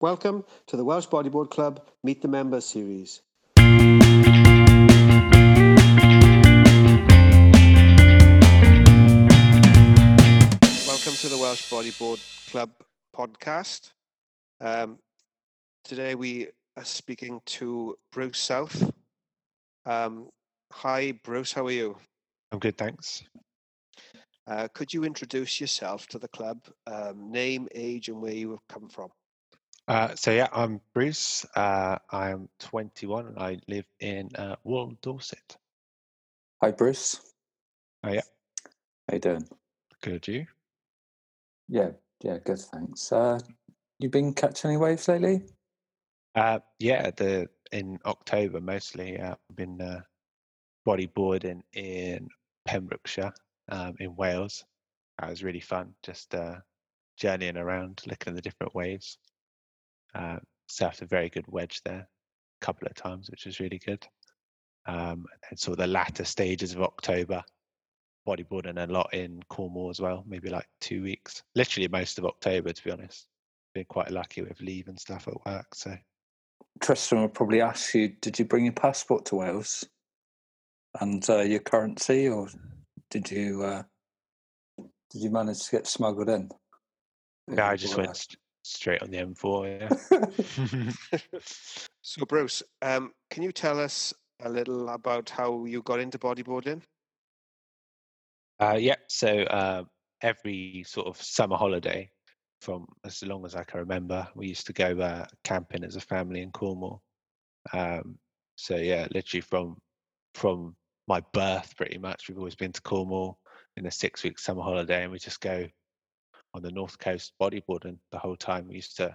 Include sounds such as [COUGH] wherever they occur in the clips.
Welcome to the Welsh Bodyboard Club Meet the Members series. Welcome to the Welsh Bodyboard Club podcast. Um, today we are speaking to Bruce South. Um, hi, Bruce, how are you? I'm good, thanks. Uh, could you introduce yourself to the club, um, name, age, and where you have come from? Uh, so yeah, I'm Bruce. Uh, I'm 21 and I live in uh, Wool, Dorset. Hi, Bruce. Oh yeah, How you doing? good. You? Yeah, yeah, good. Thanks. Uh, you been catching any waves lately? Uh, yeah, the in October mostly. Uh, I've been uh, bodyboarding in Pembrokeshire, um, in Wales. That was really fun. Just uh, journeying around, looking at the different waves. Uh, surfed a very good wedge there, a couple of times, which was really good. Um, and sort of the latter stages of October, bodyboarding a lot in Cornwall as well, maybe like two weeks. Literally most of October, to be honest. Been quite lucky with leave and stuff at work. So Tristan will probably ask you, did you bring your passport to Wales and uh, your currency, or did you uh, did you manage to get smuggled in? yeah, I just went straight on the M4. Yeah. [LAUGHS] [LAUGHS] So, Bruce, um, can you tell us a little about how you got into bodyboarding? Uh, yeah, so uh, every sort of summer holiday, from as long as I can remember, we used to go uh, camping as a family in Cornwall. Um, so yeah, literally from from my birth, pretty much, we've always been to Cornwall in a six-week summer holiday, and we just go on the north coast bodyboarding the whole time. We used to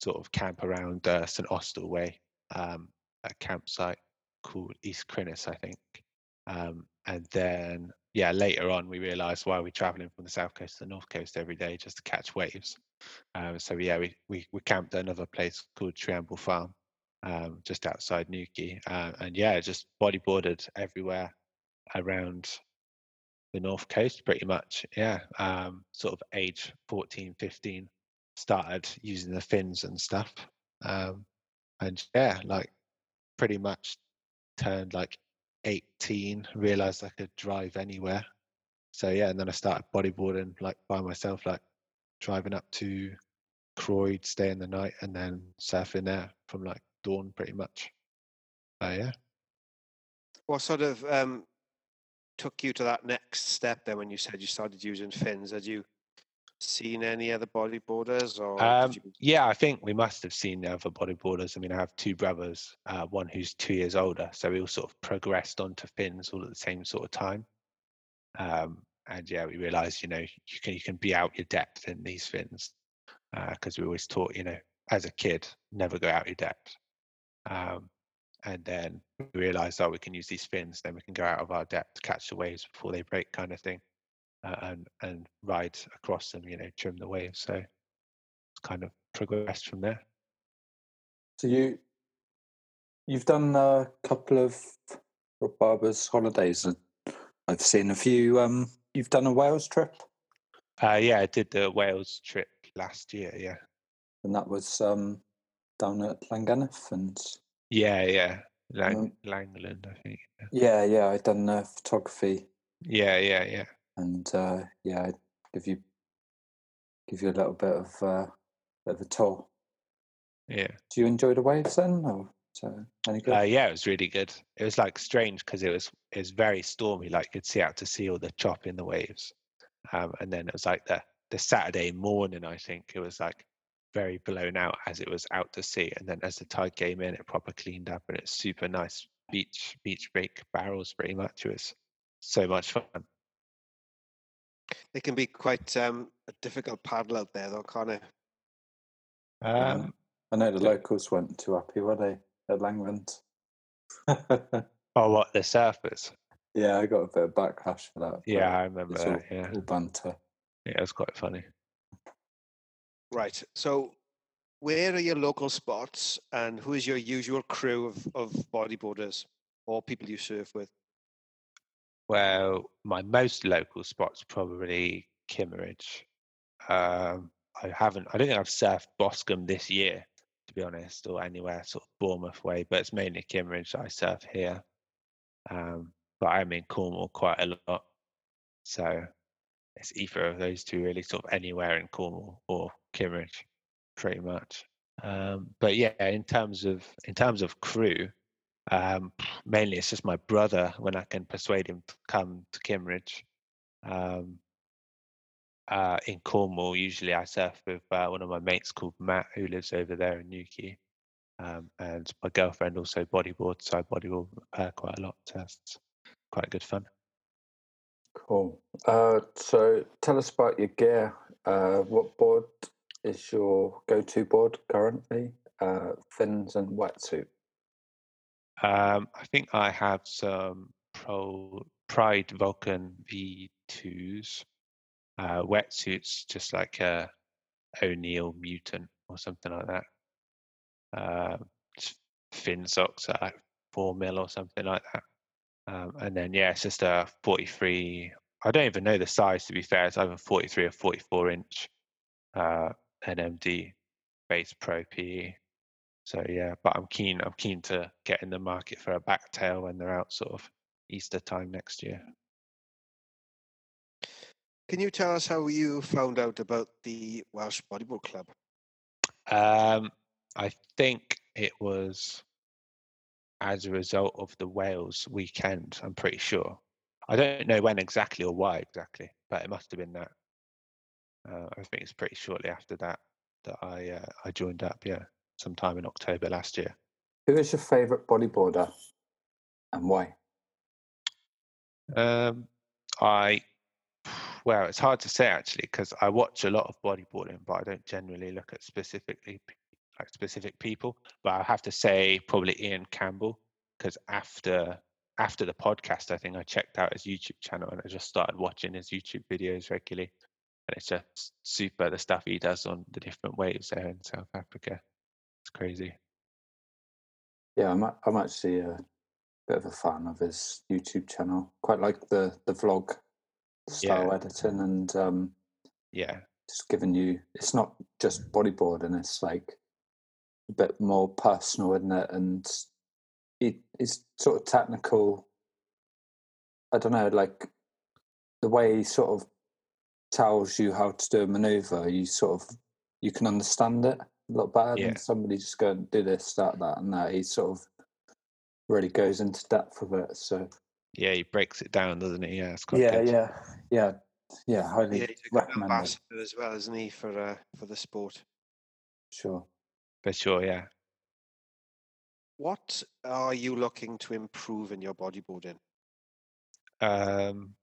sort of camp around uh, St Austell Way, um, a campsite called East Crinnis, I think. Um, and then, yeah, later on, we realised why we're travelling from the south coast to the north coast every day just to catch waves. Um, so yeah, we, we we camped at another place called Triamble Farm, um, just outside Newquay, uh, and yeah, just bodyboarded everywhere around the north coast, pretty much. Yeah, um, sort of age 14, 15, started using the fins and stuff, um, and yeah, like pretty much turned like 18, realized I could drive anywhere. So yeah, and then I started bodyboarding like by myself, like driving up to Croyde, staying the night, and then surfing there from like dawn, pretty much. Uh, yeah. What sort of um, took you to that next step then when you said you started using fins? Had you seen any other bodyboarders or Um, you... yeah, I think we must have seen other bodyboarders. I mean, I have two brothers, uh, one who's two years older, so we all sort of progressed onto fins all at the same sort of time. Um, and yeah, we realised, you know, you can you can be out your depth in these fins because we always taught, you know, as a kid, never go out your depth. Um, and then we realised, oh, we can use these fins, then we can go out of our depth to catch the waves before they break, kind of thing, uh, and and ride across them, you know, trim the waves. So it's kind of progressed from there. So you you've done a couple of Rob Barber's holidays, and I've seen a few. Um, you've done a Wales trip, Uh, yeah, I did the Wales trip last year. Yeah, and that was um, down at Llangennith, and yeah, yeah. Lang- Um, Langland, I think. yeah. yeah, I'd done uh, photography, Yeah, yeah, yeah. and uh, yeah, I'd give you give you a little bit of uh, bit of a tour. Yeah. Do you enjoy the waves then, or any good? Uh, yeah, it was really good. It was like strange because it was it was very stormy. Like you'd see out to see all the chop in the waves, um, and then it was like the the Saturday morning. I think it was like very blown out as it was out to sea, and then as the tide came in, it proper cleaned up, and it's super nice beach beach break barrels. Pretty much, it was so much fun. It can be quite um, a difficult paddle out there, though, can't it? Um, I know the locals weren't too happy, were they, at Langland? [LAUGHS] oh, what the surfers? yeah, I got a bit of backlash for that. Yeah, I remember it's that. Yeah, all banter. yeah, it was quite funny. Right. So, where are your local spots, and who is your usual crew of, of bodyboarders or people you surf with? Well, my most local spot's probably Kimmeridge. Um, I haven't. I don't think I've surfed Boscombe this year, to be honest, or anywhere sort of Bournemouth way. But it's mainly Kimmeridge I surf here. Um, but I'm in Cornwall quite a lot, so it's either of those two really, sort of anywhere in Cornwall or Kimmeridge, pretty much. Um, but yeah, in terms of in terms of crew, um, [SNIFFS] mainly it's just my brother when I can persuade him to come to Kimmeridge. Um, uh, in Cornwall, usually I surf with uh, one of my mates called Matt, who lives over there in Newquay. Um, and my girlfriend also bodyboards, so I bodyboard her quite a lot. It's quite good fun. Cool. Uh, so tell us about your gear. Uh, what board is your go-to board currently? Uh, fins and wetsuit. Um, I think I have some Pro Pride Vulcan V2s, uh, wetsuits, just like a O'Neill Mutant or something like that. Uh, fin socks at like four mil or something like that. Um, and then yeah, it's just a 43. I don't even know the size to be fair. It's either 43 or 44 inch uh, NMD base Pro PE. So yeah, but I'm keen. I'm keen to get in the market for a bat tail when they're out, sort of Easter time next year. Can you tell us how you found out about the Welsh Bodyboard Club? Um, I think it was as a result of the Wales weekend. I'm pretty sure. I don't know when exactly or why exactly, but it must have been that. Uh, I think it's pretty shortly after that that I uh, I joined up. Yeah, sometime in October last year. Who is your favourite bodyboarder, and why? Um, I well, it's hard to say actually because I watch a lot of bodyboarding, but I don't generally look at specifically like specific people. But I have to say probably Ian Campbell because after after the podcast, I think I checked out his YouTube channel and I just started watching his YouTube videos regularly. And it's just super the stuff he does on the different waves there in South Africa. It's crazy. Yeah, I'm I'm actually a bit of a fan of his YouTube channel. Quite like the the vlog style Yeah. editing and um, Yeah, just giving you. It's not just bodyboarding. It's like a bit more personal, isn't it? And it, it's sort of technical. I don't know, like the way he sort of tells you how to do a maneuver. You sort of you can understand it a lot better Yeah. than somebody just going do this, that, that, and that. He sort of really goes into depth with it. So yeah, he breaks it down, doesn't he? Yeah, it's quite yeah, good. yeah, yeah, yeah. Highly Yeah, he's recommend it. as well, isn't he, for uh, for the sport? Sure. for sure. Yeah. What are you looking to improve in your bodyboarding? Um,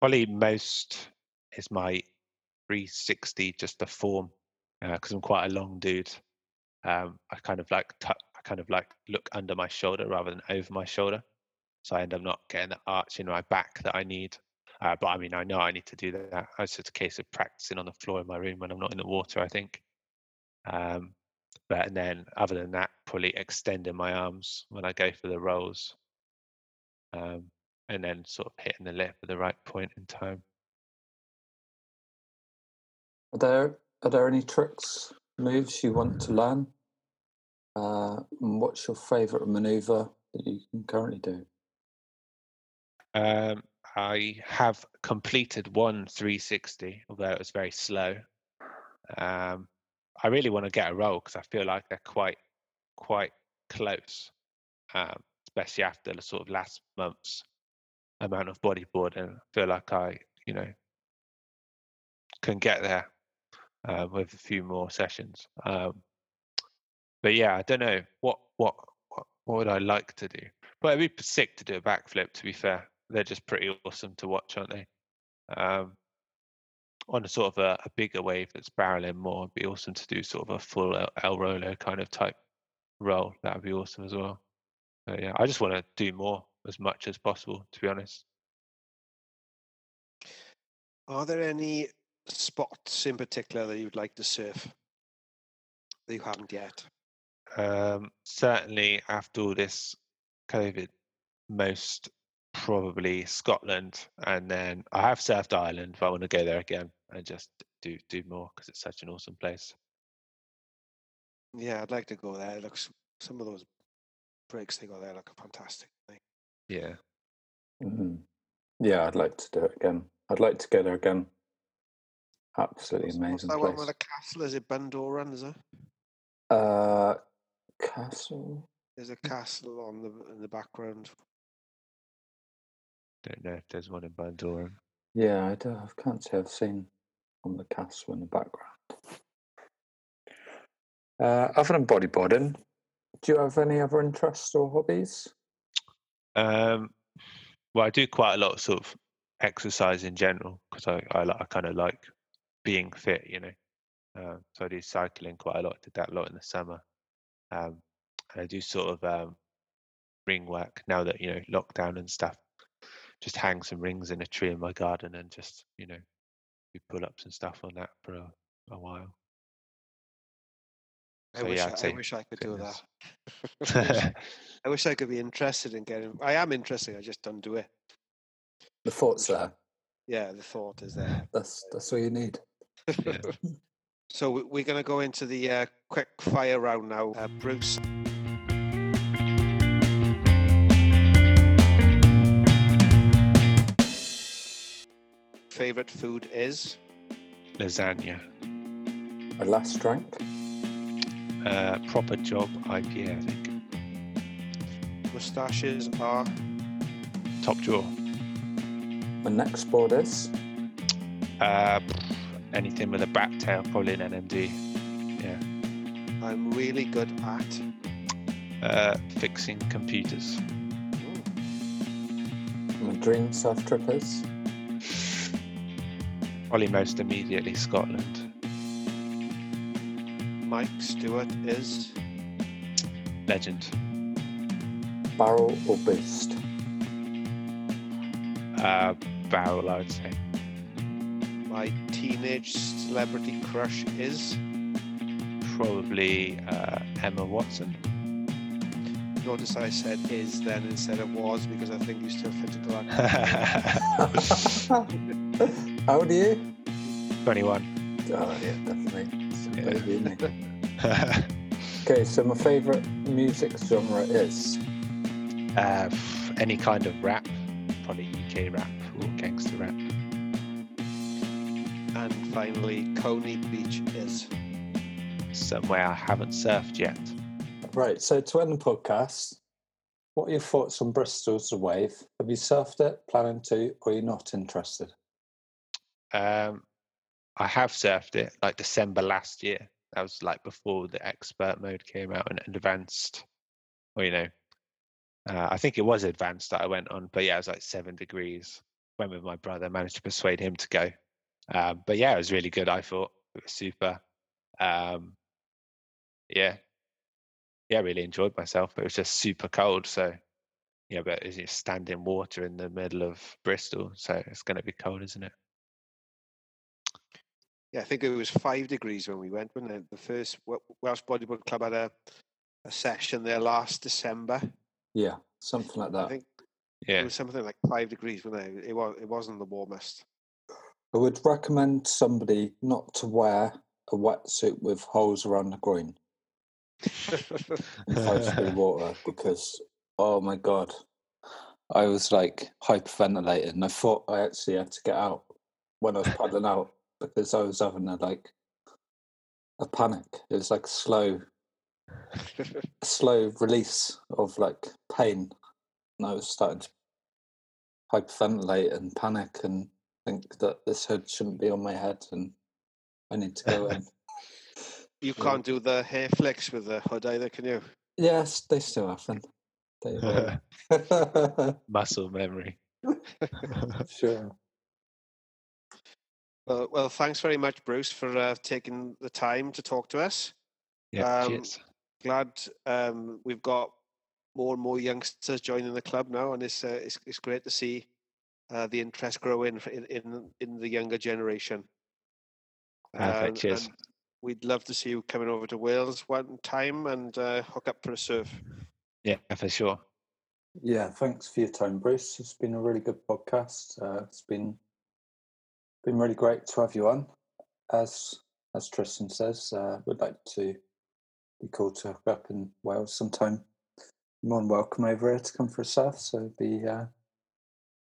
probably most is my 360, just the form, because I'm quite a long dude. Um, I kind of like tu- I kind of like look under my shoulder rather than over my shoulder, so I end up not getting the arch in my back that I need. Uh, but I mean, I know I need to do that. It's just a case of practicing on the floor in my room when I'm not in the water. I think. Um, but and then other than that, probably extending my arms when I go for the rolls. Um, and then sort of hitting the lip at the right point in time. Are there are there any tricks, moves you want to learn? Uh, and what's your favourite manoeuvre that you can currently do? Um, I have completed one 360, although it was very slow. Um, I really want to get a roll because I feel like they're quite quite close, um, especially after the sort of last month's amount of bodyboarding. I feel like I, you know, can get there uh, with a few more sessions. Um, but yeah, I don't know what what what would I like to do. But it'd be sick to do a backflip. To be fair, they're just pretty awesome to watch, aren't they? Um, on a sort of a, a bigger wave that's barreling more, it'd be awesome to do sort of a full El Rolo kind of type roll. That would be awesome as well. But yeah, I just want to do more as much as possible. To be honest. Are there any spots in particular that you'd like to surf that you haven't yet? Um, certainly after all this COVID, most probably Scotland, and then I have surfed Ireland, but I want to go there again and just do do more because it's such an awesome place. Yeah, I'd like to go there. It looks some of those breaks they got there look fantastic. I think. Yeah, Mhm. Yeah, I'd like to do it again. I'd like to go there again. Absolutely What's- What's amazing that one with the castle? Is it Bundoran? Is it? Uh, castle. There's a castle on the in the background. don't know if there's one in Bundoran. Yeah, I, don't, I can't say I've seen on the castle in the background. Uh, other than bodyboarding, do you have any other interests or hobbies? Um, well, I do quite a lot of sort of exercise in general because I I, I kind of like being fit, you know. Um, so I do cycling quite a lot. Did that a lot in the summer. Um, and I do sort of um, ring work now that you know lockdown and stuff. Just hang some rings in a tree in my garden and just you know do pull ups and stuff on that for a, a while. I So, wish yeah, I, I'd I say wish I could do that. [LAUGHS] I, wish, [LAUGHS] I wish I could be interested in getting. I am interested. I just don't do it. The thoughts there. Yeah, the thought is there. That's that's all you need. Yeah. [LAUGHS] so we- we're going to go into the uh, quick fire round now. Uh, Bruce, favorite food is Lasagna, My last drink. uh, proper job IPA, I think. mustaches are Top drawer. My next board is Uh, anything with a bat tail, probably an NMD. Yeah. I'm really good at. Uh, fixing computers. my dream surf trip is Probably most immediately Scotland. Mike Stewart is. Legend. barrel or boost. Uh, barrel, I would say. My teenage celebrity crush is. Probably uh, Emma Watson. Notice I said is then instead of was because I think you still fit into that. [LAUGHS] How old are you? 21. Oh yeah, definitely. Yeah. [LAUGHS] baby. Okay, so my favourite music genre is uh, any kind of rap. Probably UK rap or gangster rap. And finally, Coney Beach is. Somewhere I haven't surfed yet. right. So to end the podcast, what are your thoughts on Bristol's the wave? Have you surfed it, planning to, or are you not interested? Um, I have surfed it like December last year. That was like before the expert mode came out and, and advanced. Or you know, uh, I think it was advanced that I went on, but yeah, it was like seven degrees. Went with my brother, managed to persuade him to go. Um, but yeah, it was really good. I thought it was super. Um, yeah, yeah, really enjoyed myself. But it was just super cold, so yeah. But it's just standing water in the middle of Bristol, so it's going to be cold, isn't it? Yeah, I think it was five degrees when we went. When the, the first Wel- Welsh Bodyboard Club had a, a session there last December. Yeah, something like that. I think Yeah. it was something like five degrees, wasn't it? It was. It wasn't the warmest. I would recommend somebody not to wear a wetsuit with holes around the groin in five degree water because, oh my god, I was like hyperventilating. And I thought I actually had to get out when I was paddling out because I was having a like a panic. It was like slow, slow release of like pain, and I was starting to hyperventilate and panic and think that this hood shouldn't be on my head and I need to go in. [LAUGHS] you can't do the hair flicks with the hood either, can you? yes, they still happen. They will. [LAUGHS] Muscle memory. [LAUGHS] sure. Well, well, thanks very much, Bruce, for uh, taking the time to talk to us. Yeah. Um, cheers. Glad um, we've got more and more youngsters joining the club now, and it's uh, it's, it's great to see uh, the interest growing in, in in the younger generation. Perfect. And- cheers. and we'd love to see you coming over to Wales one time and uh, hook up for a surf. Yeah, for sure. Yeah, thanks for your time, Bruce. It's been a really good podcast. Uh, it's been been really great to have you on. as as Tristan says, uh, would like to be called to hook up in Wales sometime. More than welcome over here to come for a surf, so it'd be uh,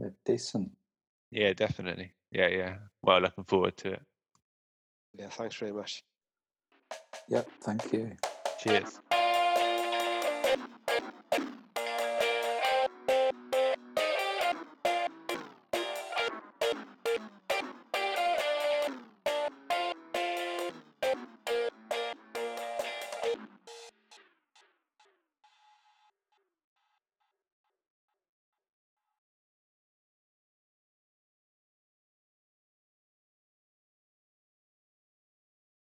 be decent. Yeah, definitely. Yeah, yeah. Well, looking forward to it. Yeah, thanks very much. Yep, thank you. Cheers.